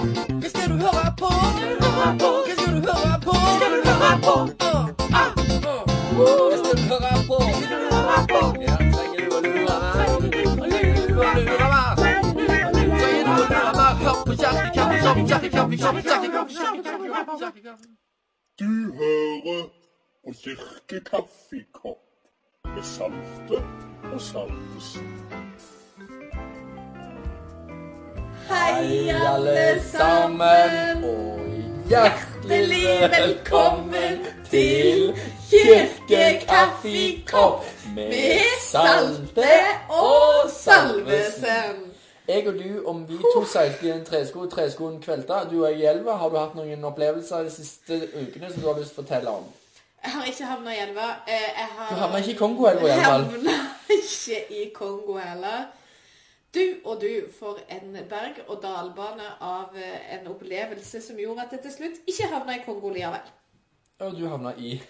Du hører på Kirkekaffekopp med salte og saltest. Hei, alle sammen, og hjertelig velkommen til Kirkekaffekopp med Salte og Salvesen. Jeg og du, om vi to seilte i en tresko, treskoen kvelta, du og jeg i elva, har du hatt noen opplevelser de siste ukene som du har lyst til å fortelle om? Jeg har ikke havna i elva. Eh, Jeg har Du havna ikke i Kongo-elva i alle fall. Havna ikke i Kongo heller. Du og du får en berg-og-dal-bane av eh, en opplevelse som gjorde at jeg til slutt ikke havna i Kongo likevel. Og du havna i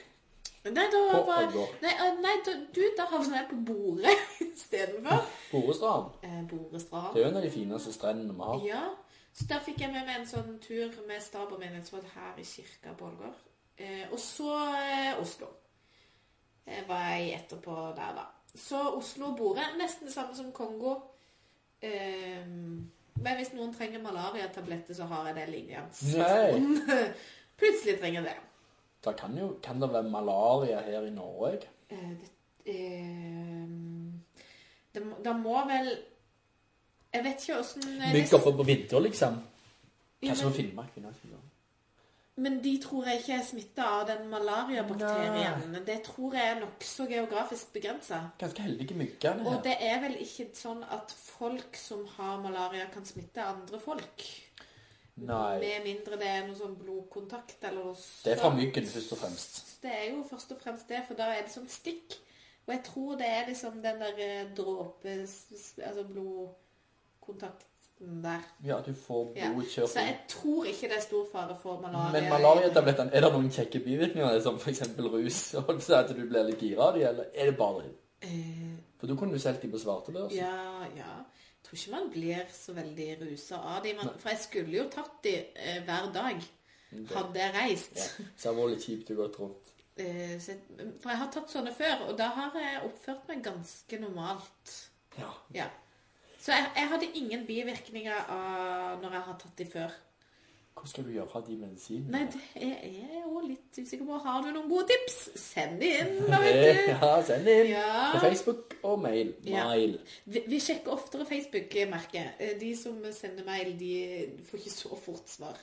Nei, da På var. Nei, eh, nei da, du, da havna jeg på Bordet istedenfor. Borestrand. Eh, Borestrand. Det er jo en av de fineste strendene vi har. Ja, så da fikk jeg med meg en sånn tur med stab og menighetsråd her i kirka på Ålgård. Eh, og så eh, Oslo. Eh, var jeg etterpå der, da. Så Oslo og Bore, nesten det samme som Kongo. Eh, men hvis noen trenger malariatabletter, så har jeg det liggende. Plutselig trenger det. Da kan, jo, kan det være malaria her i Norge? Eh, det, eh, det Da må vel Jeg vet ikke åssen Mygg oppe på vinter, liksom. Kanskje på. Finnmark, Finnmark. Men de tror jeg ikke er smitta av den malariabakterien. Det tror jeg er nokså geografisk begrensa. Ganske heldige myggene Og det er vel ikke sånn at folk som har malaria, kan smitte andre folk? Nei. Med mindre det er noe sånn blodkontakt eller noe sånt. Det er fra myggen, først og fremst. Det er jo først og fremst det, for da er det sånn stikk. Og jeg tror det er liksom den der eh, dråpe... Altså blodkontakten der. Ja, du får blodet kjørt Så jeg tror ikke det er stor fare for malaria. Men malariatablettene, er det noen kjekke bivirkninger, som f.eks. rus? Så At du blir litt gira av dem, eller er det bare Eh, For du kunne jo solgt dem på svartebørsen. Ja, ja. Jeg tror ikke man blir så veldig rusa av dem. For jeg skulle jo tatt dem eh, hver dag. Hadde jeg reist. Ja, så det var litt kjipt å gå rundt. Eh, så, for jeg har tatt sånne før, og da har jeg oppført meg ganske normalt. Ja. Ja. Så jeg, jeg hadde ingen bivirkninger av når jeg har tatt de før. Hva skal du gjøre av de medisinene? Nei, det er jeg jo litt usikker på. Har du noen gode tips? Send de inn, da, vet du. Ja, send det inn Ja. på Facebook og mail. Ja. Vi, vi sjekker oftere Facebook-merket. Eh, De som sender mail, de får ikke så fort svar.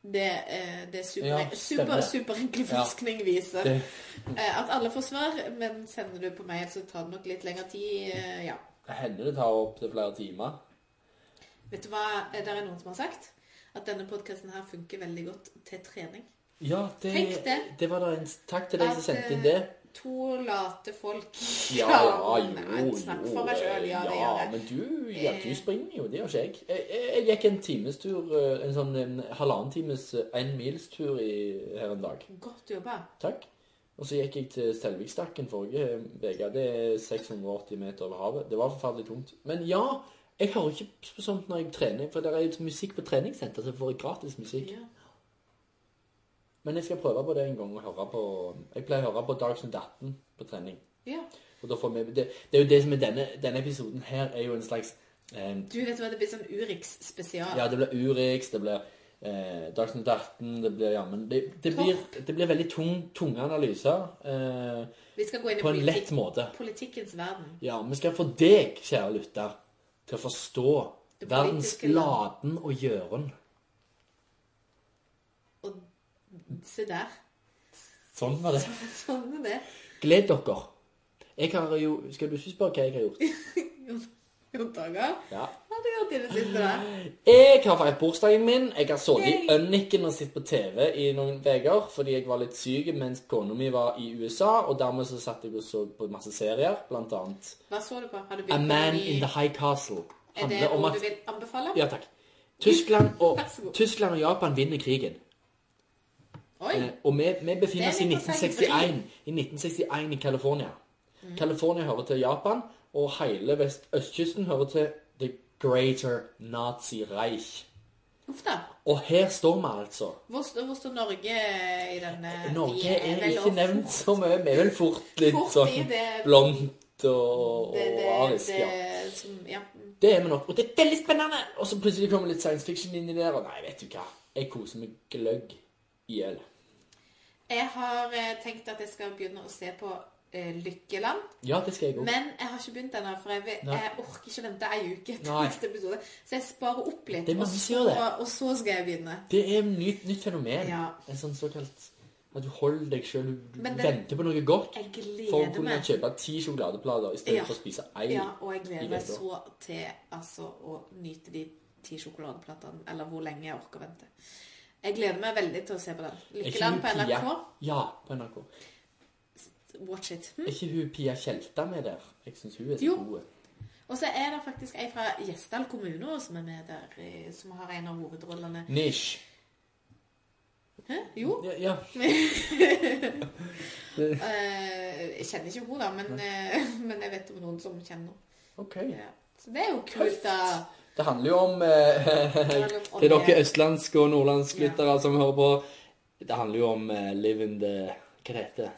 Det, eh, det er super, Ja, super, stemmer. superenkel Ja. forskning viser. Det, Eh, At alle får svar, men sender du på mail, så tar det nok litt lengre tid. Ja. Det hender det tar opp til flere timer. Vet du hva Er det er noen som har sagt? At denne podkasten her funker veldig godt til trening. Ja, det, Tenk det. det var da en takk til deg som sendte inn eh, det. To late folk Ja, ja, jo, Snakk for meg sjøl, ja, det gjør men du, ja, du springer jo, det gjør ikke jeg. Jeg, jeg, jeg gikk en timestur, eh, en sånn en halvannen times, eh, en milstur i, her en dag. Godt jobba. Takk. Og så gikk jeg til Selvikstakken forrige uke. Det er 680 meter over havet. Det var forferdelig tungt. Men ja, jeg hører ikke på sånt når jeg trener, for det er jo musikk på treningssenter, så jeg får gratis musikk. Men jeg skal prøve på det en gang og høre på Jeg pleier å høre på Dagsnytt 18 på trening. ja. Og da får vi, det, det er jo det som er denne, denne episoden her, er jo en slags eh, Du vet hva, det blir sånn Urix spesial. Ja, det blir Urix, det blir eh, Dagsnytt 18, det blir Ja, men det, det, blir, det blir veldig tung, tunge analyser eh, Vi skal gå inn i på en lett måte. politikkens verden. Ja, vi skal få deg, kjære lytter, til å forstå verdens laden og gjøren. Og se der. Sånn var det. Sånn er det. Gled dere. Jeg har jo Skal du ikke spørre hva jeg har gjort? Ja. hva har du gjort i det siste der? Jeg har feiret bursdagen min. Jeg har sittet i Ønniken og sett på TV i noen uker fordi jeg var litt syk mens kona mi var i USA. Og dermed så satt jeg og så på masse serier, blant annet Hva så du på? Har du A begynt på Man i... in the High Castle. Er det noe at du vil anbefale? Ja, takk. Tyskland og. Tyskland og Japan vinner krigen. Oi! Eh, og vi, vi befinner oss i Det er litt å si 1961, i 1961 i California. California hører til Japan, og hele vest østkysten hører til The Greater Nazi Reich. Uff da. Og her står vi altså. Hvor, hvor står Norge i denne Norge er, er ikke nevnt så mye. Vi er vel fort litt fort sånn det- blondt og, det, det, og arisk. Ja. som Ja. Det er vi nok. Og det er veldig spennende! Og så plutselig kommer litt science fiction inn i der, og nei, vet du hva. Jeg koser meg gløgg i hjel. Jeg har eh, tenkt at jeg skal begynne å se på eh, Lykkeland. Ja, det skal jeg også. Men jeg har ikke begynt ennå, for jeg, vil, jeg orker ikke vente ei uke til Nei. neste episode. Så jeg sparer opp litt, Det og så, det. og så skal jeg begynne. Det er et nytt, nytt fenomen. Ja. En sånn såkalt At du holder deg sjøl Du det- venter på noe godt for å kunne kjøpe ti sjokoladeplater i stedet Ja. for å spise ei. Ja, og jeg gleder meg så til altså, å nyte de ti sjokoladeplatene, eller hvor lenge jeg orker å vente. Jeg gleder meg veldig til å se på den. Lykkeland på NRK. Ja, på NRK. Watch it. Hm? Er ikke hun Pia Tjelta med der? Jeg syns hun er så god. Og så er det faktisk ei fra Gjesdal kommune som er med der, eh, som har en av hovedrollene. Nish. Hæ? Jo. Ja, ja. Eh, jeg kjenner ikke henne, da, men, eh, men jeg vet om noen som kjenner henne. OK. Ja. Så det er jo kult, da. Det handler jo om Til dere østlandske og nordlandske Ja. lyttere som hører på. Det handler jo om uh, live in the Hva det heter Det,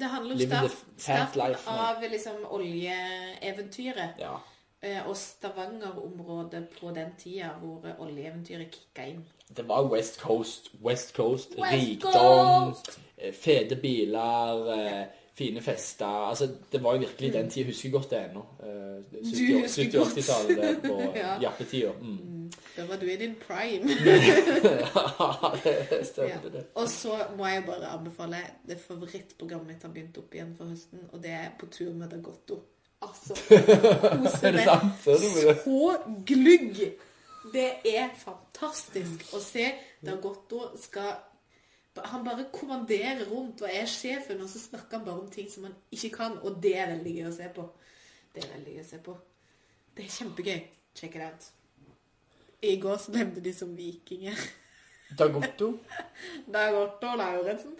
det handler om Live the start, fast starten av liksom oljeeventyret. Ja. eh, Og Stavanger-området på den tida hvor eh, oljeeventyret kicka inn. Det var West Coast. West Coast, West rikdom, Coast! eh, fete biler, fine fester. Altså, det var jo virkelig den tida. Jeg husker godt det ennå. Eh, Du husker godt. 70-80-tallet på Ja. jappetida. Mm. Da var du i din prime. ja, det stemmer, det. Og så må jeg bare anbefale det favorittprogrammet mitt har begynt opp igjen for høsten, og det er På tur med Dagotto. Altså, kose det? så glugg! Det er fantastisk å se Dagotto skal Han bare kommanderer rundt og er sjefen, og så snakker han bare om ting som han ikke kan, og det er veldig gøy å se på. Det er veldig gøy å se på. Det er kjempegøy. Check it out. I går så nevnte de som vikinger. Dag Otto. Dag Otto Lauritzen.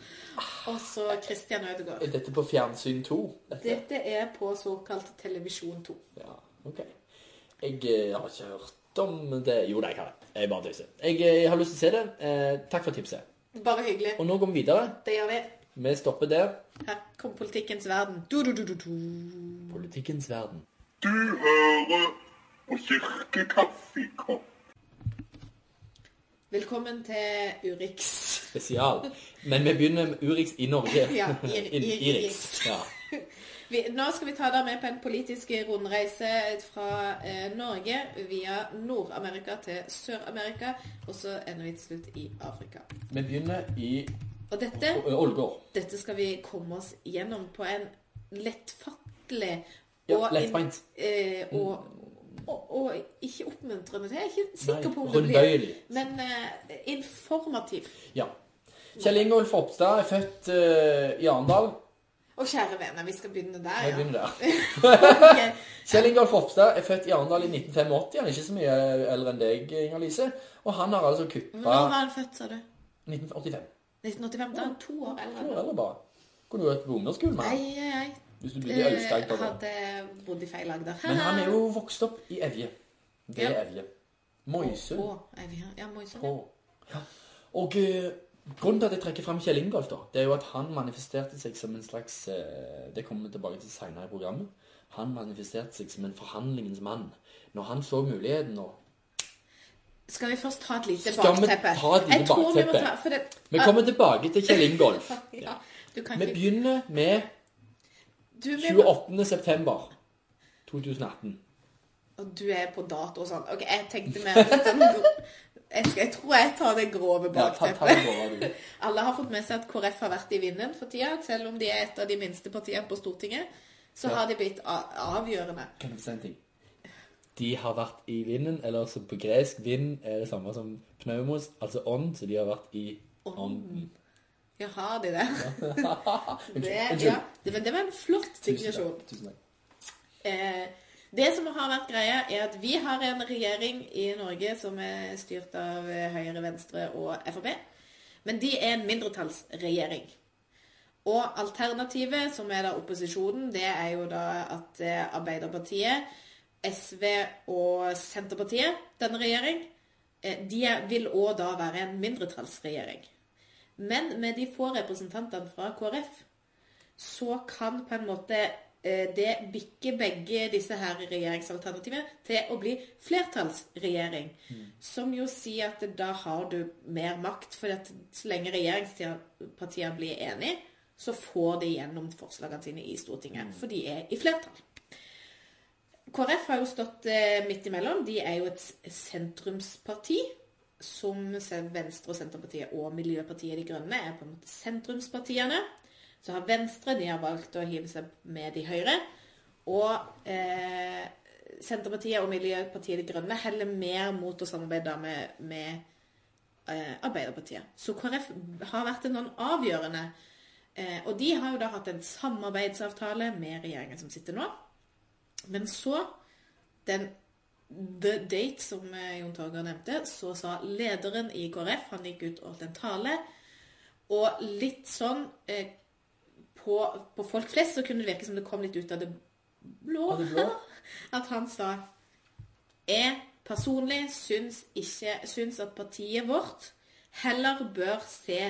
Og så Christian Ødegaard. Er dette på fjernsyn 2? Dette? Dette er på såkalt televisjon 2. Ja, ok. Jeg eh, har ikke hørt om det. Jo, nei, jeg har det. Jeg bare tøyser. Jeg, jeg har lyst til å se det. Eh, takk for tipset. Bare hyggelig. Og nå går vi videre. Det gjør vi. Vi stopper der. Her kom politikkens verden. Du, du, du, du, du. Politikkens verden. Du hører på Kirkekaffekopp. Velkommen til Urix. Spesial. Men vi begynner med Urix i Norge. Ja, i- i- I- Irix. Ja. Vi, nå skal vi ta deg med på en politisk rundreise fra eh, Norge via Nord-Amerika til Sør-Amerika, og så ender vi til slutt i Afrika. Vi begynner i Og dette, Ålgård. dette skal vi komme oss gjennom på en lettfattelig Ja, og, lettbeint. eh, og, og, og ikke oppmuntrende. Det er jeg ikke sikker Nei, på om det blir. Men eh, informativ. Ja. Kjell Ingolf Ropstad er født eh, i Arendal. Og kjære venner, vi skal begynne der, ja. Vi begynner der. okay. Kjell Ingolf Ropstad er født i Arendal i 1985. Han er ikke så mye eldre enn deg, Inger-Lise. Og han har altså Når kuppa var han født, sa du? 1985. 1985? Da er han to år To eldre. år eldre bare. Kunne du gått på ungdomsskolen med ham. Ei, ei, ei. Hvis du blir i Aust-Agder. Hadde bodd i feil Agder. Men han er jo vokst opp i Evje. Det er Ja. Evje. Moisund. Ja, Moisund. Ja. Og eh, grunnen til at jeg trekker frem Kjell Ingolf, da, det er jo at han manifesterte seg som en slags eh, Det kommer vi tilbake til senere i programmet. Han manifesterte seg som en forhandlingens mann. Når han så muligheten og Skal vi først ta et lite bakteppe? Skal vi ta et lite bakteppe? vi ta det, Vi kommer tilbake til Kjell Ingolf. ja, du kan Vi begynner med du, vi må, 28. september 2018. Og du er på dato og sånn. Ok, jeg tenkte mer jeg, jeg tror jeg tar det grove bakteppet. Ja. Alle har fått med seg at KrF har vært i vinden for tida. Selv om de er et av de minste partiene på Stortinget, så Ja. har de blitt avgjørende. Kan jeg si en ting? De har vært i vinden, eller som på gresk vind er det samme som pneumos, altså ånd, så de har vært i ånden. Ja, har de det? Det, ja, det, det var en flott Tusen takk. Tusen takk. Eh, det som har vært greia, er at vi har en regjering i Norge som er styrt av eh, Høyre, Venstre og Frp. Men de er en mindretallsregjering. Og alternativet, som er da opposisjonen, det er jo da at eh, Arbeiderpartiet, SV og Senterpartiet, denne regjering, eh, de vil òg da være en mindretallsregjering. Men med de få representantene fra KrF, så kan på en måte det bikker begge disse her regjeringsalternativene til å bli flertallsregjering. Som jo sier at da har du mer makt, for at så lenge regjeringspartiene blir enige, så får de gjennom forslagene sine i Stortinget, for de er i flertall. KrF har jo stått eh, midt imellom. De er jo et sentrumsparti. Som Venstre og Senterpartiet og Miljøpartiet De Grønne er på en måte sentrumspartiene. Så har Venstre de har valgt å hive seg med de høyre. Og eh, Senterpartiet og Miljøpartiet De Grønne heller mer mot å samarbeide med, med eh, Arbeiderpartiet. Så KrF har vært en sånn avgjørende eh, Og de har jo da hatt en samarbeidsavtale med regjeringen som sitter nå. Men så, den The Date som eh, Jon Torgeir nevnte, så sa lederen i KrF Han gikk ut og holdt en tale. Og litt sånn eh, på, på folk flest så kunne det virke som det kom litt ut av det blå. Av det blå? At han sa Jeg personlig syns, ikke, syns at partiet vårt heller bør se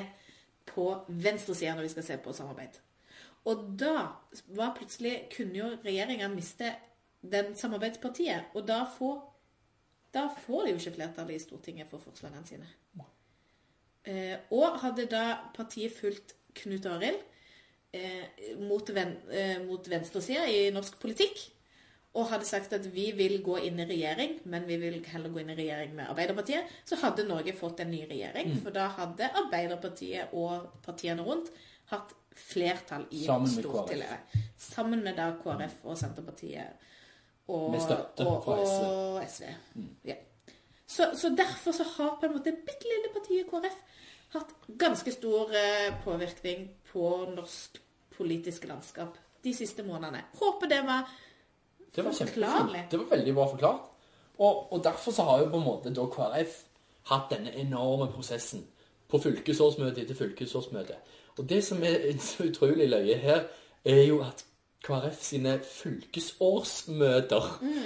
på venstresida når vi skal se på samarbeid. Og da var plutselig kunne jo regjeringa miste den samarbeidspartiet. Og da får, da får de jo ikke flertallet i Stortinget for forslagene sine. Eh, og hadde da partiet fulgt Knut Arild eh, mot, ven, eh, mot venstresida i norsk politikk, og hadde sagt at vi vil gå inn i regjering, men vi vil heller gå inn i regjering med Arbeiderpartiet, så hadde Norge fått en ny regjering. For da hadde Arbeiderpartiet og partiene rundt hatt flertall i Stortinget. Sammen med da KrF og Senterpartiet og, og, SV. og SV. Ja. Så, så derfor så har på en måte bitte lille partiet KrF hatt ganske stor eh, påvirkning på norsk politisk landskap de siste månedene. Håper det var Det var Forklarlig. Det var veldig bra forklart. Og, og derfor så har jo på en måte da KrF hatt denne enorme prosessen på fylkesårsmøte etter fylkesårsmøte. Og det som er så utrolig løye her, er jo at KrF sine fylkesårsmøter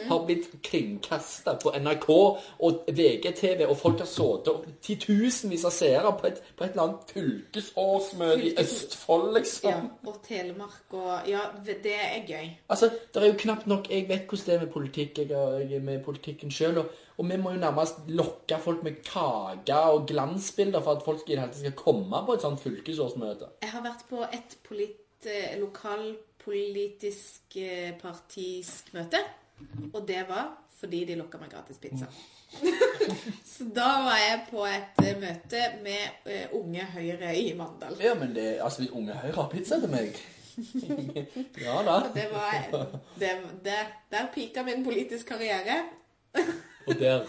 har blitt kringkasta på NRK og VGTV, og folk har sittet og titusenvis av seere på på et eller annet fylkesårsmøte i Østfold, liksom. Ja, og Telemark og Ja, det er gøy. Altså, det er jo knapt nok Jeg vet hvordan det er med politikk. Jeg er, med politikken sjøl. Og, og vi må jo nærmest lokke folk med kake og glansbilder for at folk i det hele tatt skal komme på et sånt fylkesårsmøte. Jeg har vært på et polit, eh, lokalpolitisk eh, partisk møte, og det var fordi de lokka meg gratis pizza. Så da var jeg på et eh, møte med eh, Unge Høyre i Mandal. Ja, men det Altså, Unge Høyre har pizza til meg Ja da. Det var det, det, Der pika min politisk karriere. Og der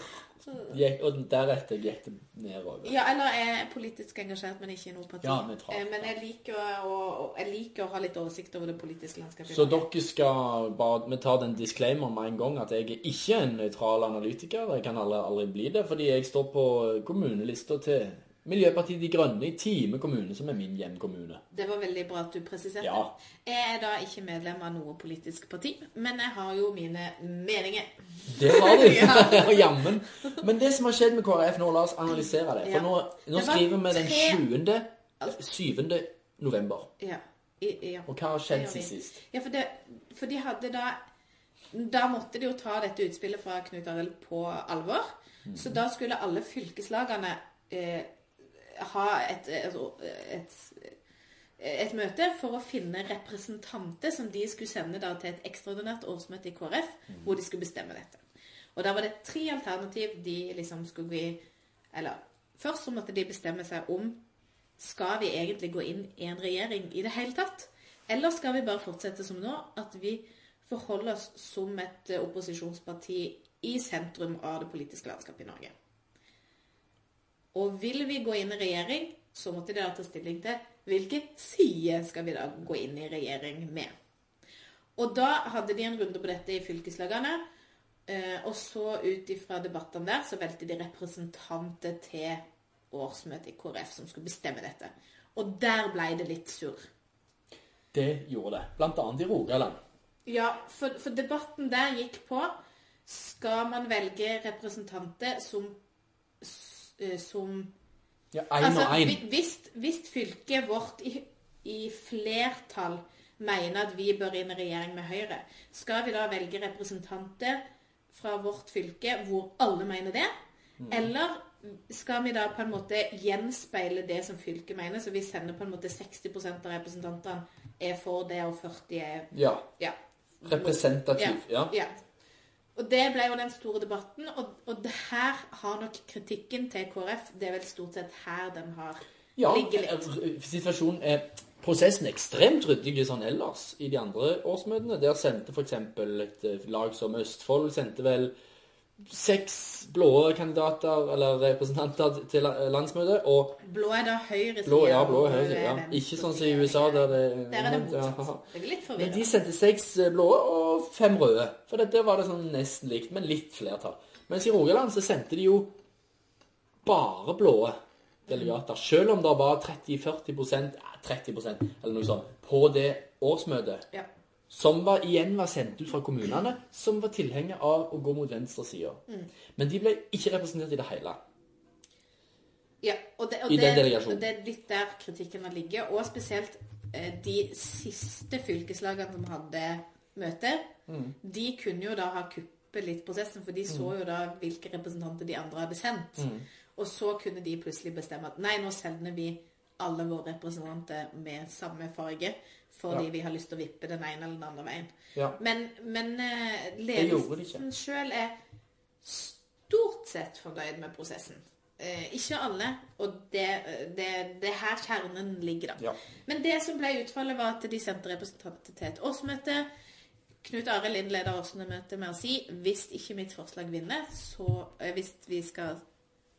gikk, og deretter gikk det nedover. Ja, eller jeg er politisk engasjert, men ikke i noe parti. Ja, nøytral. Eh, Men jeg liker, å- jeg liker å ha litt oversikt over det politiske landskapet. Så dere skal bare Vi tar den disclaimer med en gang at jeg er ikke en nøytral analytiker. Jeg kan aldri, aldri bli det, fordi jeg står på kommunelista til Miljøpartiet De Grønne i Time kommune, som er min hjemkommune. Det var veldig bra at du presiserte. Ja. Jeg er da ikke medlem av noe politisk parti, men jeg har jo mine meninger. Det har du! Ja. Jammen. Men det som har skjedd med KrF nå, la oss analysere det. For Ja. nå, nå Det skriver vi den tre- 7. 7. november. Ja. I, ja. Og hva har skjedd siden sist? Ja, for, det, for de hadde da Da måtte de jo ta dette utspillet fra Knut Arild på alvor. Så da skulle alle fylkeslagene eh, ha et, et, et møte for å finne representanter som de skulle sende da til et ekstraordinært årsmøte i KrF, hvor de skulle bestemme dette. Og da var det tre alternativ de liksom skulle gå i Eller først så måtte de bestemme seg om skal vi egentlig gå inn i en regjering i det hele tatt? Eller skal vi bare fortsette som nå, at vi forholder oss som et opposisjonsparti i sentrum av det politiske landskapet i Norge? Og vil vi gå inn i regjering, så måtte de da ta stilling til hvilken side skal vi da gå inn i regjering med. Og da hadde de en runde på dette i fylkeslagene. eh, Og så ut ifra debattene der, så valgte de representanter til årsmøtet i KrF som skulle bestemme dette. Og der ble det litt surr. Det gjorde det. Blant annet i Rogaland. Ja, for, for debatten der gikk på skal man velge representanter som som Ja, én Altså, og én. hvis, hvis fylket vårt i, i flertall mener at vi bør inn i regjering med Høyre, skal vi da velge representanter fra vårt fylke hvor alle mener det? Mm. Eller skal vi da på en måte gjenspeile det som fylket mener, så vi sender på en måte 60% av representantene er for det, og 40 er Ja. ja. Representativ. Ja. ja. Og det ble jo den store debatten, og, og det her har nok kritikken til KrF Det er vel stort sett her den har Ja, ligget litt. eh, situasjonen er prosessen er ekstremt ryddig sånn ellers i de andre årsmøtene. Der sendte f.eks. et eh, lag som Østfold sendte vel seks blå kandidater eller representanter til la- landsmøtet, og Blå er da høyre blå, ja, blå er høyre, er ja. Ikke sånn som i USA, der det Der er det motsatt. Det er litt Men de sendte seks blå og fem røde. For det, var det sånn nesten likt, men litt flertall. Mens i Rogaland så sendte de jo bare blå delegater. Selv om det var 30-40 ja, 30% eller noe sånt på det årsmøtet. Ja. Som var, igjen var sendt ut fra kommunene, som var tilhenger av å gå mot venstresida. Mm. Men de ble ikke representert i det hele. Ja, og det, og I det, den delegasjonen. det er litt der kritikken har ligget. Og spesielt eh, de siste fylkeslagene som hadde møte, Mm. de kunne jo da ha kuppet litt prosessen, for de så jo da hvilke representanter de andre hadde sendt. Mm. Og så kunne de plutselig bestemme at nei, nå sender vi alle våre representanter med samme farge, fordi Ja. vi har lyst til å vippe den ene eller den andre veien. Ja. Men, men ikke. ledelsen sjøl er stort sett fornøyd med prosessen. Uh, ikke alle, og det, det, det er her kjernen ligger, da. Ja. Men det som ble utfallet, var at de sendte representanter til et årsmøte. Knut Arild innleder årsmøtet med å si hvis ikke mitt forslag vinner, så uh, hvis vi skal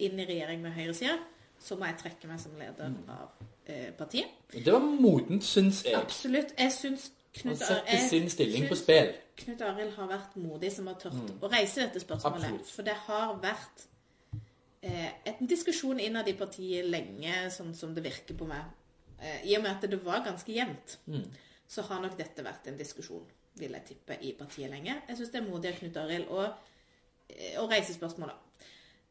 inn i regjering med høyresida, så må jeg trekke meg som leder Mm. av eh, partiet. Det var modent, syns jeg. Absolutt. Jeg syns Knut. Knut Arild har vært modig som har tørt å reise dette spørsmålet. Absolutt. For det har vært eh, en diskusjon innad i partiet lenge, sånn som det virker på meg. Eh, I og med at det var ganske jevnt, så har nok dette vært en diskusjon, vil jeg tippe, i partiet lenge. Jeg syns det er modig av Knut Arild å, eh, å reise spørsmålet.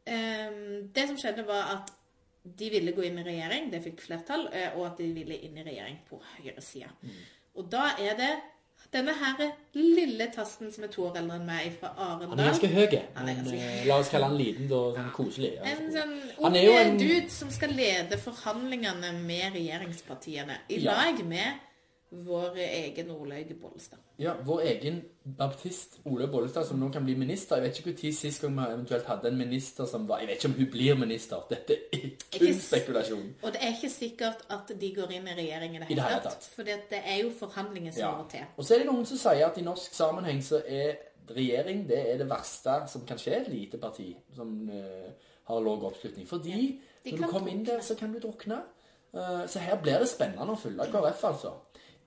Eh, det som skjedde, var at de ville gå inn i regjering, det fikk flertall, eh, og at de ville inn i regjering på høyresida. Og da er det denne her lille tasten som er to år eldre enn meg, fra Arendal Han er ganske høy, men ganske eh, la oss kalle han liten og sånn koselig. Ja, En sånn Han unge er jo en- dude som skal lede forhandlingene med regjeringspartiene. I Ja. lag med vår egen Olaug Bollestad. Ja, vår egen baptist Ole Bollestad, som nå kan bli minister. Jeg vet ikke når sist gang vi eventuelt hadde en minister som var Jeg vet ikke om hun blir minister. Dette er kun spekulasjon. Og det er ikke sikkert at de går inn i regjering i det hele tatt. tatt. For det er jo forhandlinger som Ja. må til. Og så er det noen som sier at i norsk sammenheng så er regjering det er det verste som kan skje et lite parti som uh, har lav oppslutning. Fordi ja. når du kommer inn der, så kan du drukne. Uh, så her blir det spennende å følge KrF, altså.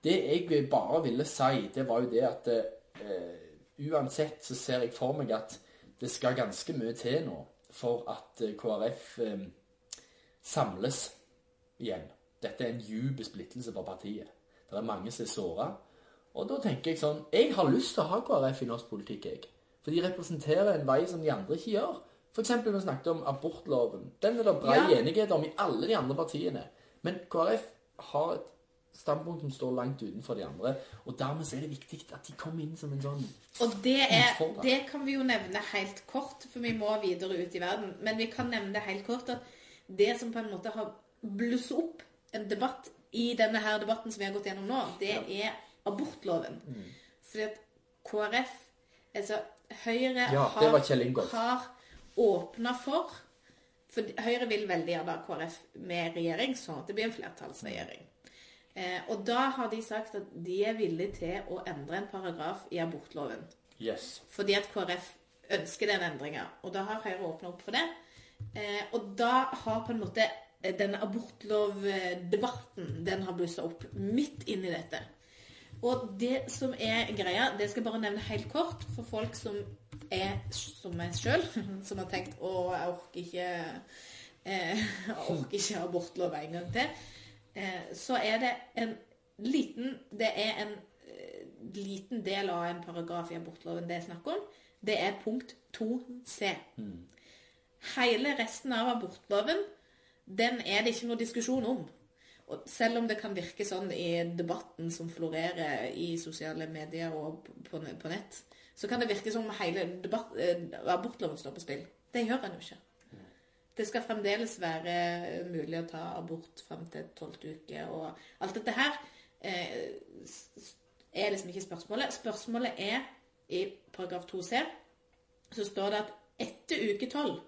Det jeg bare ville si, det var jo det at eh, uansett så ser jeg for meg at det skal ganske mye til nå for at eh, KrF eh, samles igjen. Dette er en djup splittelse for partiet. Det er mange som er såra. Og da tenker jeg sånn Jeg har lyst til å ha KrF i norsk politikk, jeg. For de representerer en vei som de andre ikke gjør. Eksempel, vi snakket om abortloven. Den er det brei Ja. enighet om i alle de andre partiene. Men KrF har et standpunkt som står langt utenfor de andre. Og dermed så er det viktig at de kommer inn som en sånn Og det, er, det kan vi jo nevne helt kort, for vi må videre ut i verden. Men vi kan nevne det helt kort at det som på en måte har blusset opp en debatt i denne her debatten som vi har gått gjennom nå, det er abortloven. Fordi at KrF Altså Høyre Ja, Ingolf. har åpna for For Høyre vil veldig gjerne ha KrF med regjering, sånn at det blir en flertallsregjering. Eh, og da har de sagt at de er villige til å endre en paragraf i abortloven. Yes. Fordi at KrF ønsker den endringa. Og da har Høyre åpna opp for det. Eh, og da har på en måte den denne abortlovdebatten den har blussa opp midt inni dette. Og det som er greia, det skal jeg bare nevne helt kort for folk som er som meg sjøl, som har tenkt å, jeg orker ikke eh, Jeg orker ikke abortlov en gang til. Eh, så er det en liten Det er en eh, liten del av en paragraf i abortloven det er snakk om. Det er punkt 2c. Hele resten av abortloven, den er det ikke noe diskusjon om. Og selv om det kan virke sånn i debatten som florerer i sosiale medier og på, på nett, så kan det virke som hele debatt, eh, abortloven står på spill. Det gjør den jo ikke. Det skal fremdeles være mulig å ta abort frem til tolvte uke, og alt dette her eh, er liksom ikke spørsmålet. Spørsmålet er i paragraf 2c, så står det at etter uke 12,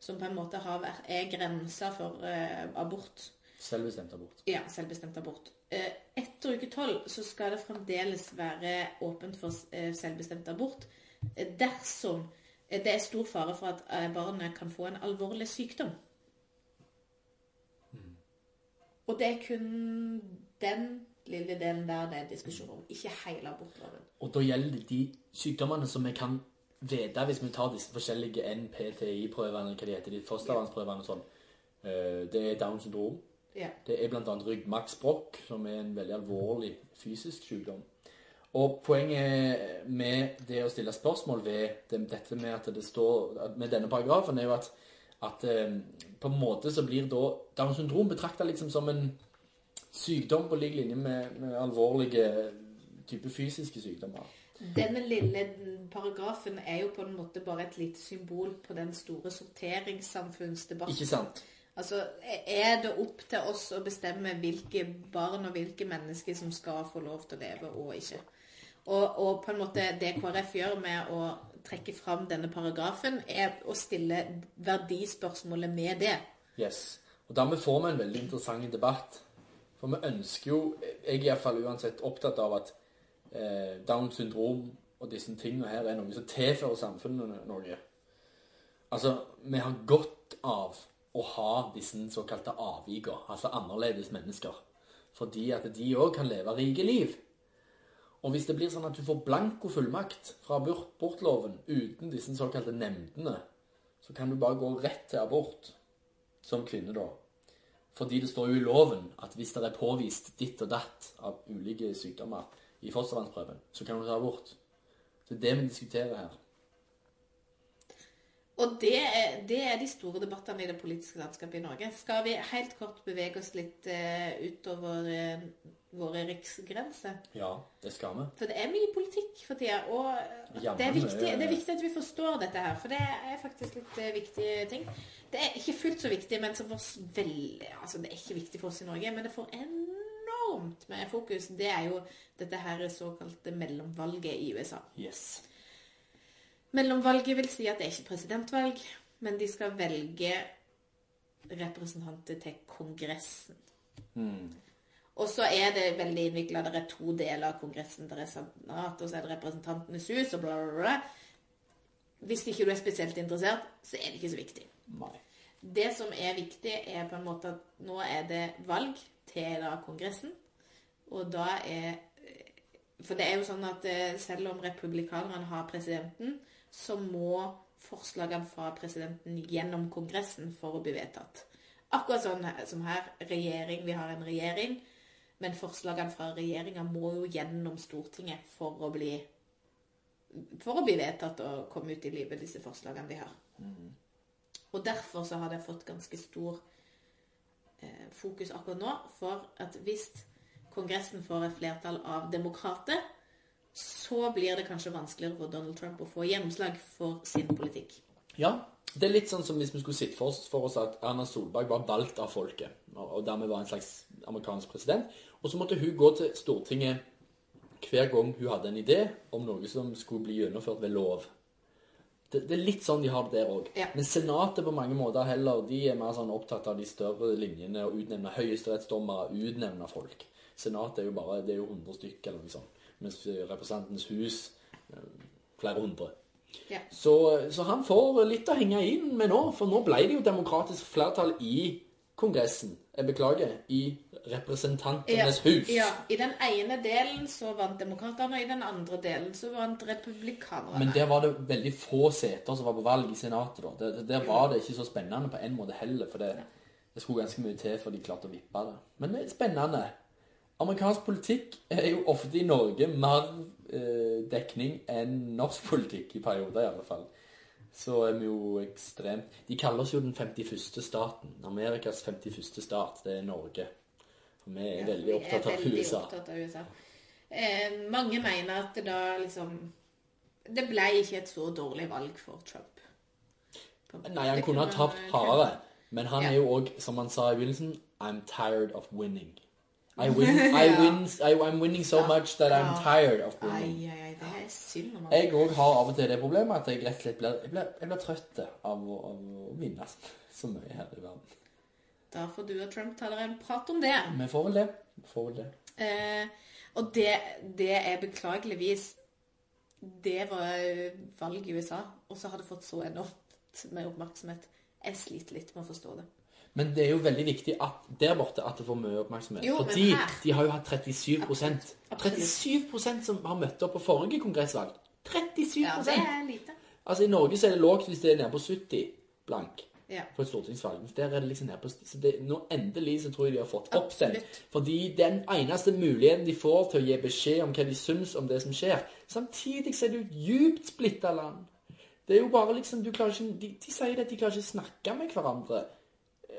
som på en måte har vært, er grensa for eh, abort, Selvbestemt abort. ja, selvbestemt abort. Eh, Etter uke 12 så skal det fremdeles være åpent for eh, selvbestemt abort eh, dersom eh, det er stor fare for at eh, barnet kan få en alvorlig sykdom. Og det er kun den lille delen der det er diskusjon om, ikke hele abortloven. Og da gjelder det de sykdommene som vi kan vite hvis vi tar disse forskjellige NPTI-prøvene, hva de heter, de fostervannsprøvene og sånn. Eh, Det er Downs syndrom. Ja. Det er bl.a. ryggmargsbrokk, som er en veldig alvorlig fysisk sykdom. Og poenget med det å stille spørsmål ved det, dette med at det står med denne paragrafen, er jo at, at eh, på en måte så blir da Downs syndrom betrakta liksom som en sykdom på lik linje med, med alvorlige type fysiske sykdommer. Denne lille paragrafen er jo på en måte bare et lite symbol på den store sorteringssamfunnsdebatten. Ikke sant? Altså, er det opp til oss å bestemme hvilke barn og hvilke mennesker som skal få lov til å leve og ikke? Og, og på en måte det KrF gjør med å trekke fram denne paragrafen, er å stille verdispørsmålet med det. Yes. Og dermed får vi en veldig interessant debatt. For vi ønsker jo, jeg er iallfall uansett opptatt av at eh, Downs syndrom og disse tingene her er noe som tilfører samfunnet noe. Altså, vi har godt av å ha disse såkalte avvikene, altså annerledes mennesker. Fordi at de òg kan leve rike liv. Og hvis det blir sånn at du får blanko fullmakt fra abortloven uten disse såkalte nemndene, så kan du bare gå rett til abort som kvinne, da. Fordi det står jo i loven at hvis det er påvist ditt og datt av ulike sykdommer i fostervannsprøven, så kan du ta abort. Det er det vi diskuterer her. Og det er, det er de store debattene i det politiske landskapet i Norge. Skal vi helt kort bevege oss litt uh, utover uh, våre riksgrenser? Ja, det skal vi. For det er mye politikk for tida, og Jamen, det er, viktig, det er viktig at vi forstår dette her, for det er faktisk litt uh, viktige ting. Det er ikke fullt så viktig, men som for oss vel, altså det er ikke viktig for oss i Norge, men det får enormt med fokus. Det er jo dette her såkalte mellomvalget i USA. Yes. Mellomvalget vil si at det er ikke presidentvalg, men de skal velge representanter til Kongressen. Og så er det veldig innvikla. Det er to deler av Kongressen. Det er Senat, og så er det Representantenes hus, og bla, bla, bla. Hvis ikke du er spesielt interessert, så er det ikke så viktig. Nei. Det som er viktig, er på en måte at nå er det valg til da Kongressen. Og da er For det er jo sånn at eh, selv om republikanerne har presidenten, så må forslagene fra presidenten gjennom Kongressen for å bli vedtatt. Akkurat sånn som her. Regjering, Vi har en regjering. Men forslagene fra regjeringa må jo gjennom Stortinget for å bli for å bli vedtatt og komme ut i livet, disse forslagene vi har. Og derfor så har det fått ganske stor eh, fokus akkurat nå. For at hvis Kongressen får et flertall av demokrater, så blir det kanskje vanskeligere for Donald Trump å få gjennomslag for sin politikk. Ja, det er litt sånn som hvis vi skulle sett for for oss at Erna Solberg var valgt av folket, og dermed var en slags amerikansk president, og så måtte hun gå til Stortinget hver gang hun hadde en idé om noe som skulle bli gjennomført ved lov. Det, det er litt sånn de har det der òg. Ja. Men Senatet på mange måter heller, de er mer sånn opptatt av de større linjene, og utnevne høyesterettsdommere, utnevne folk. Senatet er jo bare det er jo 100 stykker eller noe sånt, mens Representantens hus eh, flere hundre. Ja. Så, så han får litt å henge inn med nå, for nå ble det jo demokratisk flertall i Kongressen. Jeg beklager, i Representantenes hus. ja, I den ene delen så vant demokratene, og i den andre delen så vant republikanerne. Men der var det veldig få seter som var på valg i Senatet. da. Der, der var det ikke så spennende på en måte heller, for det, det skulle ganske mye til for de klarte å vippe det. Men det er spennende. Amerikansk politikk er jo ofte i Norge mer eh, dekning enn norsk politikk, i perioder i alle fall. så er vi jo ekstremt De kaller oss jo den 51. staten. Amerikas 51. stat. Det er Norge. For vi er veldig opptatt av veldig USA. opptatt av USA. Eh, mange mener at det da liksom Det ble ikke et så dårlig valg for Trump. Nei, han kunne ha tapt hardere. Men han Ja. er jo òg, som han sa i begynnelsen, I'm tired of winning. I win, I win, I, I'm winning so much that I'm tired of winning. ai, ai, det er synd. Jeg òg har av og til det problemet at jeg rett og slett blir, jeg blir, jeg blir trøtt av å, av å vinne så mye her i verden. Da får du og Trump ta dere en prat om det. Vi får vel det. Vi får vel det. Eh, og det, det er beklageligvis Det var valget valg i USA, og så har det fått så enormt med oppmerksomhet. Jeg sliter litt med å forstå det. Men det er jo veldig viktig at, der borte at det får mye oppmerksomhet. Jo, Fordi de har jo hatt 37 Absolutt. Absolutt. 37% som har møtt opp på forrige kongressvalg. 37% Ja, det er lite. Altså I Norge så er det lågt hvis det er nede på 70 blank Ja. på et stortingsvalg. Der er det liksom nede på Så det, nå endelig så tror jeg de har fått opp den. Fordi den eneste muligheten de får til å gi beskjed om hva de syns om det som skjer Samtidig så er det jo et djupt splitta land. Det er jo bare liksom du klarer ikke, de, de sier at de klarer ikke snakke med hverandre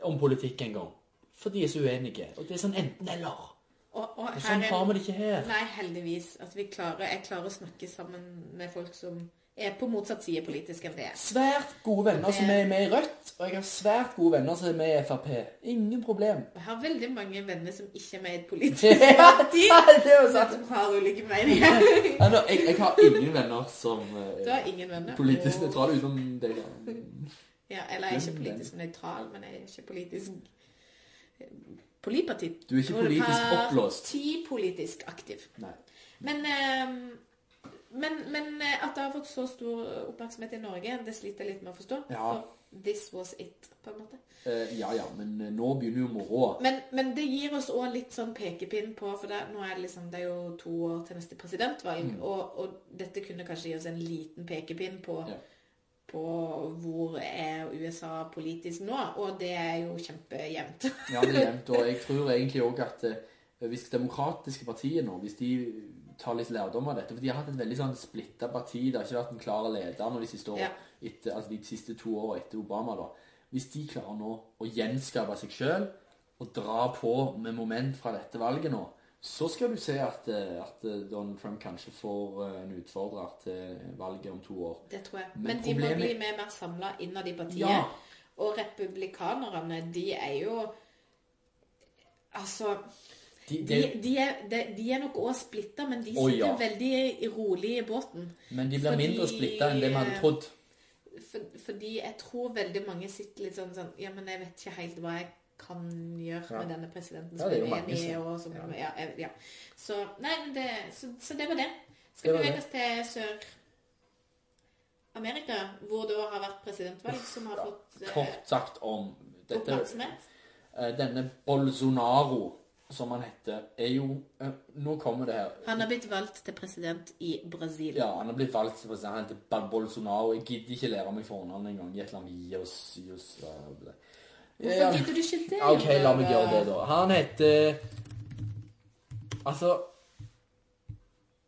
om politikk engang. For de er så uenige. Og det er sånn enten-eller. Og, og Og sånn er- har vi det ikke her. Nei, heldigvis. Altså, vi klarer, jeg klarer å snakke sammen med folk som er på motsatt side politisk enn det er. Svært gode venner som er med i Rødt, og jeg har svært gode venner som er med i Frp. Ingen problem. Jeg har veldig mange venner som ikke er med i et politisk Ja, parti, det er jo sant. som har ulike meninger. Ja, jeg, jeg har ingen venner som er ingen venner. politisk nøytrale utenom deg. Ja, eller jeg er ikke politisk nøytral, men jeg er ikke politisk Polipartiet. Poliparti. Du er ikke politisk oppblåst. Partipolitisk aktiv. Nei. Men, eh, men, men eh, at det har fått så stor oppmerksomhet i Norge, det sliter jeg litt med å forstå. Ja. For this was it, på en måte. Eh, ja ja, men eh, nå begynner jo moroa. Men, men det gir oss òg litt sånn pekepinn på For det, nå er det, liksom, det er jo to år til neste presidentvalg, Mm. og, og dette kunne kanskje gi oss en liten pekepinn på, Ja. På hvor er USA politisk nå, og det er jo kjempejevnt. Ja, det er jevnt. Og jeg tror egentlig òg at eh, hvis demokratiske partier nå, hvis de tar litt lærdom av dette For de har hatt et veldig sånn splitta parti. Det har ikke vært en klar leder nå de siste Ja. etter, altså de siste to årene etter Obama. da. Hvis de klarer nå å gjenskape seg sjøl og dra på med moment fra dette valget nå, så skal du se at, eh, at eh, Donald Trump kanskje får eh, en utfordrer til valget om to år. Det tror jeg. Men Men, de må bli mer, mer samla innad i partiet. Ja. Og republikanerne, de er jo Altså De, De, de, er, de, er nok òg splitta, men de sitter ja. veldig rolig i båten. men de blir fordi- mindre splitta enn det vi hadde trodd. For, fordi jeg tror veldig mange sitter litt sånn sånn Ja, men jeg vet ikke helt hva jeg kan gjøre Ja. med denne presidenten Ja, som det er jo mange enig i, som- og som ja. ja. Ja, ja. Så Nei, det Så, så det var det. Skal vi bevege oss til Sør-Amerika, hvor det har vært presidentvalg som har fått eh, Kort sagt om dette eh, Denne Bolsonaro, som han heter, er jo eh, Nå kommer det her. Han har blitt valgt til president i Brasil. Ja, han har blitt valgt til president. Han heter Bolsonaro. Jeg gidder ikke lære meg fornavnet engang. I et eller annet Jos, Jos, hva- Hvorfor gidder du ikke det? Ok, la meg gjøre det, da. Han heter Altså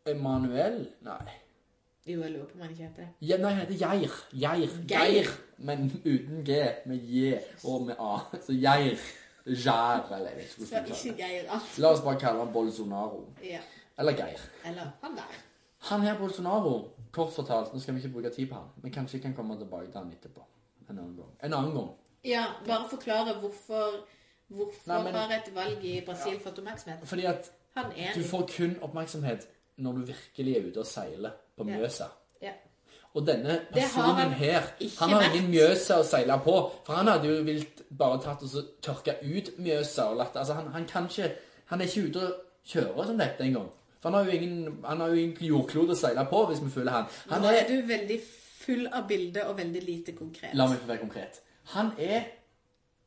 Emanuel? Nei. Jo, jeg lurer på om han ikke heter det. Ja, nei, han heter Geir. Geir. Geir. Men uten G. Med J og med A. Så Geir. Jar, eller jeg vet ikke Så hvordan du ikke. Geir alt. La oss bare kalle han Bolsonaro. Ja. Eller Geir. Eller han der. Han her Bolsonaro, kort fortalt, nå skal vi ikke bruke tid på han, men kanskje vi kan komme tilbake til han etterpå. En annen gang. En annen gang. Ja, bare forklare hvorfor Hvorfor Nei, men- har et valg i Brasil fått oppmerksomhet? Fordi at Han du får kun oppmerksomhet når du virkelig er ute og seiler på Ja. Mjøsa. ja. Og denne personen han her, han har ingen Mjøsa å seile på. For han hadde jo vilt bare tatt og så tørka ut Mjøsa og latt Altså, han, han kan ikke Han er ikke ute og kjører som dette engang. For han har jo ingen Han har jo ingen jordklode å seile på, hvis vi føler han. Han Nå er er du veldig full av bilder og veldig lite konkret. La meg få være konkret. Han er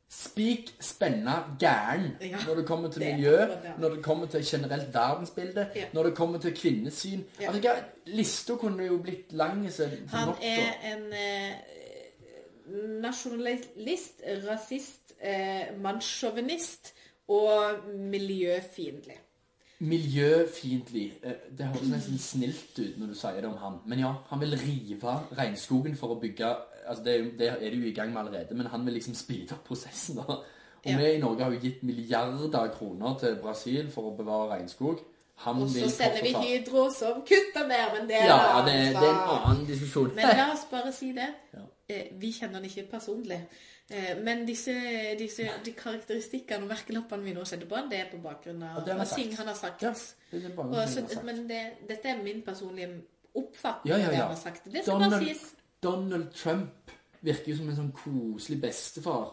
spik spenna gæren Ja, når det kommer til det miljø, det. når det kommer til generelt verdensbilde, Ja. når det kommer til kvinnesyn. Ja. Altså, Lista kunne jo blitt lang Han nok, er en eh, nasjonalist, rasist, eh, mannssjåvinist og miljøfiendtlig. Miljøfiendtlig. Eh, Det høres nesten snilt ut når du sier det om han. Men ja, han vil rive regnskogen for å bygge altså Det det er de jo i gang med allerede, men han vil liksom speede opp prosessen. da. Og Ja. vi i Norge har jo gitt milliarder av kroner til Brasil for å bevare regnskog. Han Og så sender vi Hydro som kutter mer, men det er Ja, det, det er en annen diskusjon. Men la oss bare si det. Ja. Eh, Vi kjenner han ikke personlig. Eh, Men disse, disse de karakteristikkene og merkelappene vi nå setter på han, det er på bakgrunn av det han av ting han har sagt. Ja, det er bare Og noe så, jeg har sagt. men det, dette er min personlige oppfatning Ja, ja, ja. det ja. han har sagt. Det skal bare sies. Donald Trump virker jo som en sånn koselig bestefar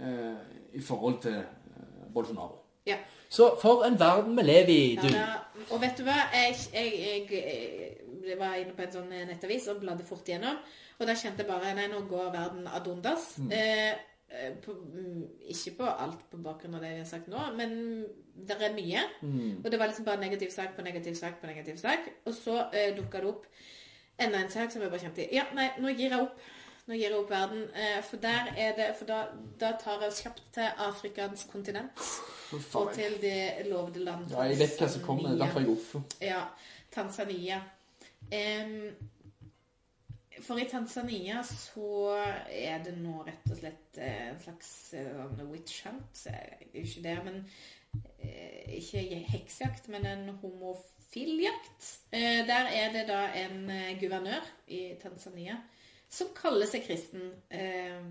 eh, i forhold til eh, Bolsonaro. Ja. Så for en verden vi lever i, Ja, du. da, og vet du hva? Jeg, jeg, jeg, jeg var inne på en sånn nettavis og bladde fort igjennom. Og da kjente jeg bare Nei, nå går verden ad undas. Mm. Eh, eh, på, mm, ikke på alt på bakgrunn av det vi har sagt nå, men det er mye. Mm. Og det var liksom bare negativ sak på negativ sak på negativ sak. Og så eh, dukka det opp enda en sak som jeg bare kjente Ja, nei, nå gir jeg opp. Nå gir jeg opp verden. Eh, for der er det For da, da tar jeg oss kjapt til Afrikans kontinent. Og til det lovede land Ja, jeg vet hva som kommer. Det er derfor jeg offer. ja, Tanzania. Um, for i Tanzania så er det nå rett og slett eh, en slags sånn witch hunt. Ikke det, men Ikke heksejakt, men en homofiljakt. Eh, der er det da en eh, guvernør i Tanzania som kaller seg kristen. Eh,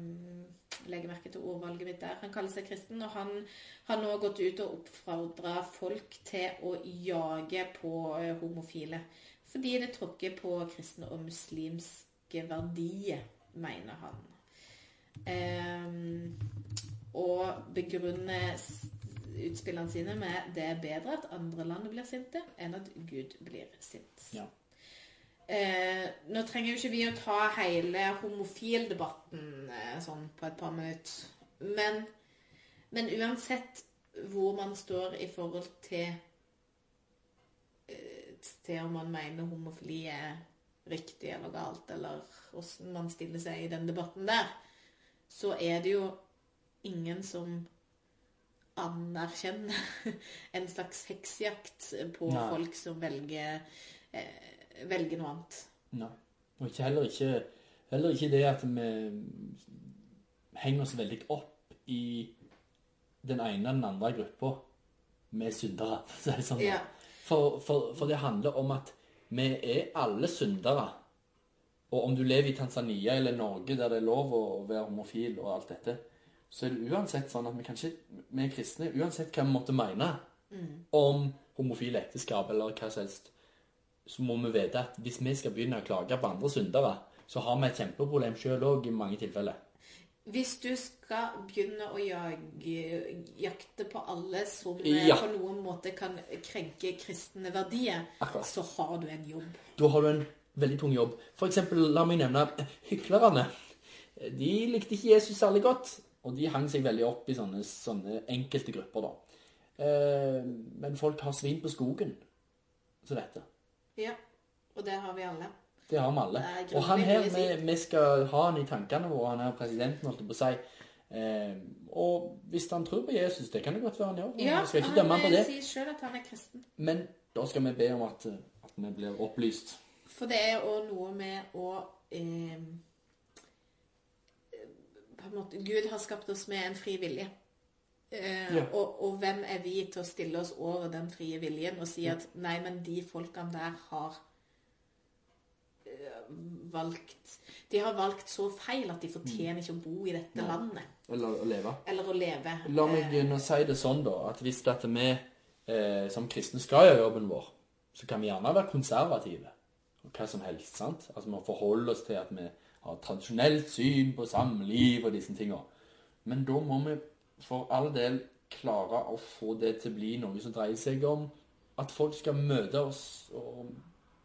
legger merke til ordvalget mitt der. Han kaller seg kristen, og han har nå gått ut og oppfordra folk til å jage på homofile. Fordi det tråkker på kristne og muslimske verdier, mener han. Og begrunner s- utspillene sine med det er bedre at andre land blir sinte, enn at Gud blir sint. Ja. Eh, nå trenger jo ikke vi å ta hele homofildebatten eh, sånn på et par minutter. Men, men uansett hvor man står i forhold til eh, til om man mener homofili er riktig eller galt, eller hvordan man stiller seg i den debatten der, så er det jo ingen som anerkjenner en slags heksejakt på Nei. folk som velger, eh, velger noe annet. Nei. Og ikke heller ikke, heller ikke det at vi henger oss veldig opp i den ene eller den andre gruppa med syndere. Så er det sånn. Ja. For, for, for det handler om at vi er alle syndere. Og om du lever i Tanzania eller Norge der det er lov å være homofil og alt dette, så er det uansett sånn at vi kan ikke, vi er kristne, uansett hva vi måtte mene om homofile ekteskap eller hva som helst, så må vi vite at hvis vi skal begynne å klage på andre syndere, så har vi et kjempeproblem sjøl òg i mange tilfeller. Hvis du skal begynne å jage, jakte på alle som eh, Ja. på noen måte kan krenke kristne verdier, Akkurat. så har du en jobb. Da har du en veldig tung jobb. For eksempel, la meg nevne hyklerne. De likte ikke Jesus særlig godt, og de hang seg veldig opp i sånne, sånne enkelte grupper, da. Eh, men folk har svin på skogen, så dette. Ja, og det har vi alle. Det har vi alle. Og han her, vi, vi skal ha han i tankene våre, han er presidenten, holdt jeg på å si. Eh, og hvis han tror på Jesus, det kan det godt være han gjør. Ja, vi skal ikke han dømme han på eh, det. sier sjøl at han er kristen. Men da skal vi be om at, at vi blir opplyst. For det er òg noe med å eh, måte, Gud har skapt oss med en fri vilje. Eh, Ja. og, og hvem er vi til å stille oss over den frie viljen og si at nei, men de folkene der har eh, valgt De har valgt så feil at de fortjener ikke å bo i dette Nei. landet. Eller å leve. Eller å leve. La meg Eh, nå si det sånn, da, at hvis dette vi eh, som kristne skal gjøre jobben vår, så kan vi gjerne være konservative. Og hva som helst. sant? Altså Vi forholder oss til at vi har tradisjonelt syn på samliv og disse tinga. Men da må vi for all del klare å få det til å bli noe som dreier seg om at folk skal møte oss og,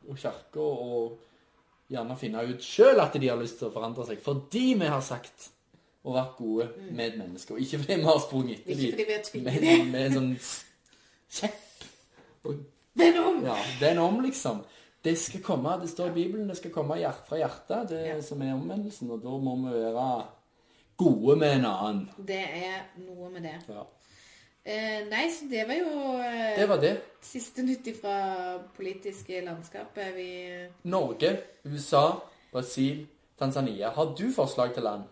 og kirka og gjerne finne ut sjøl at de har lyst til å forandre seg, fordi vi har sagt og vært gode medmennesker. Og ikke fordi vi har sprunget etter er dem med, med en sånn kjepp. Og, Venom! ja, den om, liksom. Det skal komme, det står i Bibelen, det skal komme hjert fra hjertet, det Ja. som er omvendelsen. Og da må vi være gode med en annen. Det er noe med det. Ja. Eh, nei, så det var jo eh, Det var det. siste nytt fra politiske landskapet. Vi Norge, USA, Brasil, Tanzania. Har du forslag til land?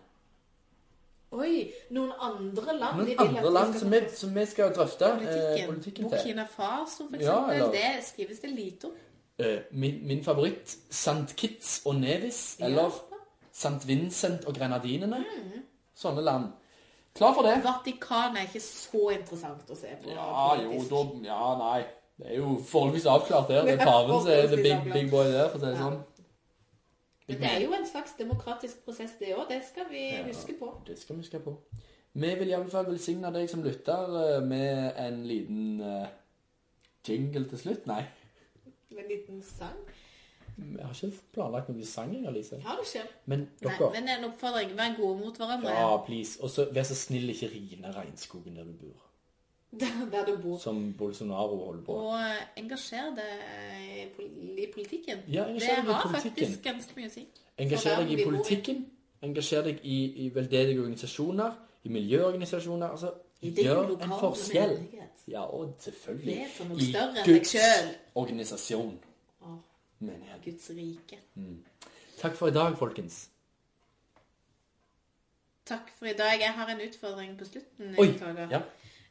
Oi! Noen andre land Noen andre land som vi, som vi skal drøfte eh, politikken. politikken til? Burkina Faso, for Ja, eksempel. eller- Det skrives det lite om. Eh, min, min favoritt, St. Kitts og Nevis, Ja. eller St. Vincent og Grenadinene. Mm. Sånne land. Klar for det? Vatikanet er ikke så interessant å se på. Ja, jo, da Ja, nei. Det er jo forholdsvis avklart der. Det er Ja, paven som er the big, big boy der, for å si det Ja. sånn. Men det er jo en slags demokratisk prosess, det òg. Det skal vi Ja. huske på. Det skal vi huske på. Vi vil iallfall velsigne deg som lytter eh, med en liten uh, jingle til slutt. Nei, Med en liten sang. jeg har ikke planlagt noen sang, Alice. Har du ikke? Men Nei, dere men en oppfordring. Vær gode mot hverandre. Ja, please. Og så vær så snill, ikke rine regnskogen der du bor. Der, du bor. Som Bolsonaro holder på. Og eh, engasjer deg i politikken. Ja, det engasjer deg i har politikken. faktisk ganske mye å si. Engasjer deg i politikken. Engasjer deg i, i veldedige organisasjoner. I miljøorganisasjoner. Altså, gjør en forskjell. menighet. Ja, og selvfølgelig. Det er for noe større enn deg selv. organisasjon. Åh, Menighet. Guds rike. Takk for i dag, folkens. Takk for i dag. Jeg har en utfordring på slutten. Oi! Ja.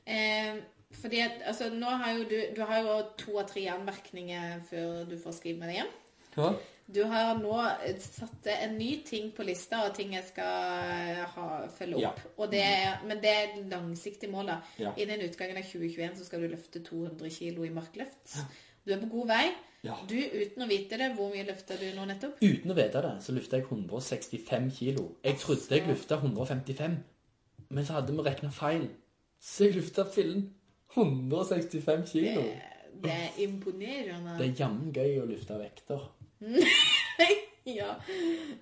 Eh, fordi at, altså, nå har jo du, du har jo to av tre anmerkninger før du får skrive med deg hjem. ja. Du har nå satt en ny ting på lista, og ting jeg skal eh, ha, følge Ja. opp. Og det er, men det er langsiktig mål. da. Ja. Innen utgangen av 2021 så skal du løfte 200 kilo i markløft. Du er på god vei. Ja. Du, uten å vite det, hvor mye løfter du nå nettopp? Uten å vite det, så løfta jeg 165 kilo. Jeg trodde jeg løfta 155, men så hadde vi regna feil. Så jeg løfta fillen 165 kilo. Det, det er imponerende. Det er jammen gøy å løfte vekter. ja.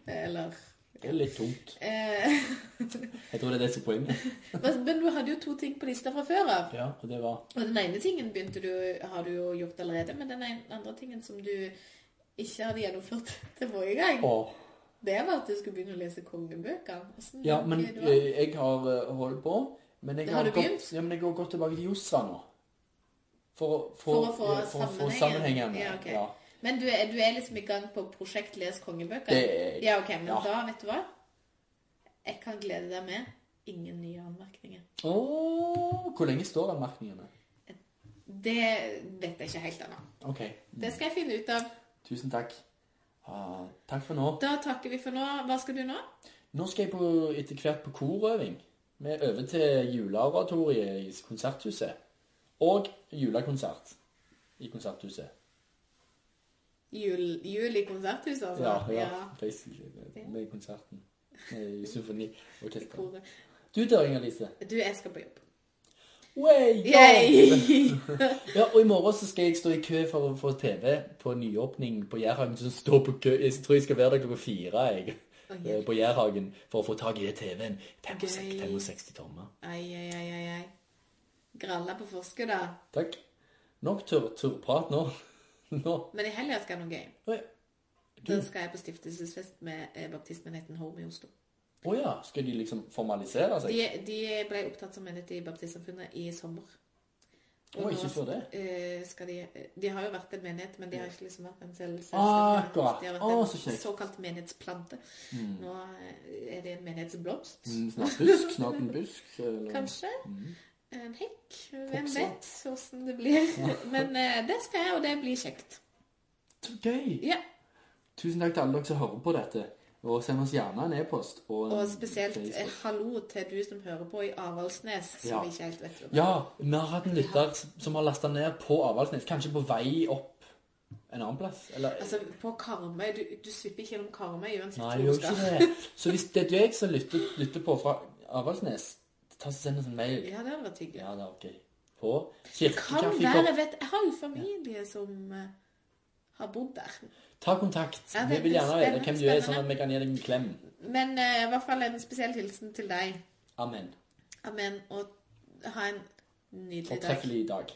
Eller Det er litt tungt. eh, Jeg tror det er det som er poenget. Men du hadde jo to ting på lista fra før av. Ja, og det var Og den ene tingen begynte du, har du jo gjort allerede, men den andre tingen som du ikke hadde gjennomført til forrige gang, Åh. det var at du skulle begynne å lese kongebøker. Hvordan Ja, men eh, jeg har eh, holdt på. Men jeg Har har gått, ja, men jeg har gått tilbake til Josva nå. For, å- For å få for å få sammenhengen. sammenhengen. Ja, ok. ja. Men du er, du er liksom i gang på prosjekt Les kongebøker? Det. Ja, ok, men Ja. da, vet du hva? Jeg kan glede deg med ingen nye anmerkninger. Åh, hvor lenge står anmerkningene? Det vet jeg ikke helt ennå. Ok, Det skal jeg finne ut av. tusen takk. Uh, takk for nå. Da takker vi for nå. Hva skal du nå? Nå skal jeg på, etter hvert på korøving. Vi øver til juleoratoriet i konserthuset. Og julekonsert i konserthuset. Jul, jul i konserthuset, altså? Ja, ja, basically. det- Med konserten. I symfoniorkesteret. Du der, Inger-Lise. Du, jeg skal på jobb. Way, Ja, og i morgen så skal jeg stå i kø for å få TV på nyåpning på Jærhagen. Så stå på kø. Jeg tror jeg skal være der klokka fire jeg, eh, på Jærhagen for å få tak i TV-en. 65, Gøy. 65 tommer. Ai, ai, ai, ai. Gralla på forskudd, da. Takk. Nok tørr, tørrprat nå. nå. Men i helga skal jeg noe gøy. Oi. Da skal jeg på stiftelsesfest med eh, baptistmenigheten Home i Oslo. Å ja, skal de liksom formalisere seg? De, de ble opptatt som menighet i baptistsamfunnet i sommer. Og oh, ikke før det? eh, skal de, de har jo vært en menighet, men de har ikke liksom vært en selv, Ah, selvstendig akkurat. De har vært så en såkalt menighetsplante. Nå eh, er det en menighetsblomst. Mm, Snart busk, snart en busk. Eller? Kanskje. En hekk. Hvem vet hvordan det blir. Men eh, det skal jeg, og det blir kjekt. Så gøy! Ja, Tusen takk til alle dere som hører på dette. Og send oss gjerne en e-post. Og, Og spesielt eh, Facebook. hallo til du som hører på i Avaldsnes, som Ja. vi ikke helt vet hvem er. Ja, vi har hatt en lytter som har lasta ned på Avaldsnes. Kanskje på vei opp en annen plass? Eller Altså, på Karmøy Du, du svipper ikke gjennom Karmøy uansett Nei, hvor gjør du skal. ikke det. Så hvis det er deg som lytter, lytter på fra Avaldsnes, ta og send oss en mail. Ja, det hadde vært hyggelig. Ja, det er ok. På Kan være, vet Jeg har jo familie som eh, har bodd der. Ta kontakt. Ja, det- vi vil gjerne er vite hvem du er, sånn at vi kan gi deg en klem. Men eh, i hvert fall en spesiell hilsen til deg. Amen. Amen. Og ha en nydelig dag. Fortreffelig dag.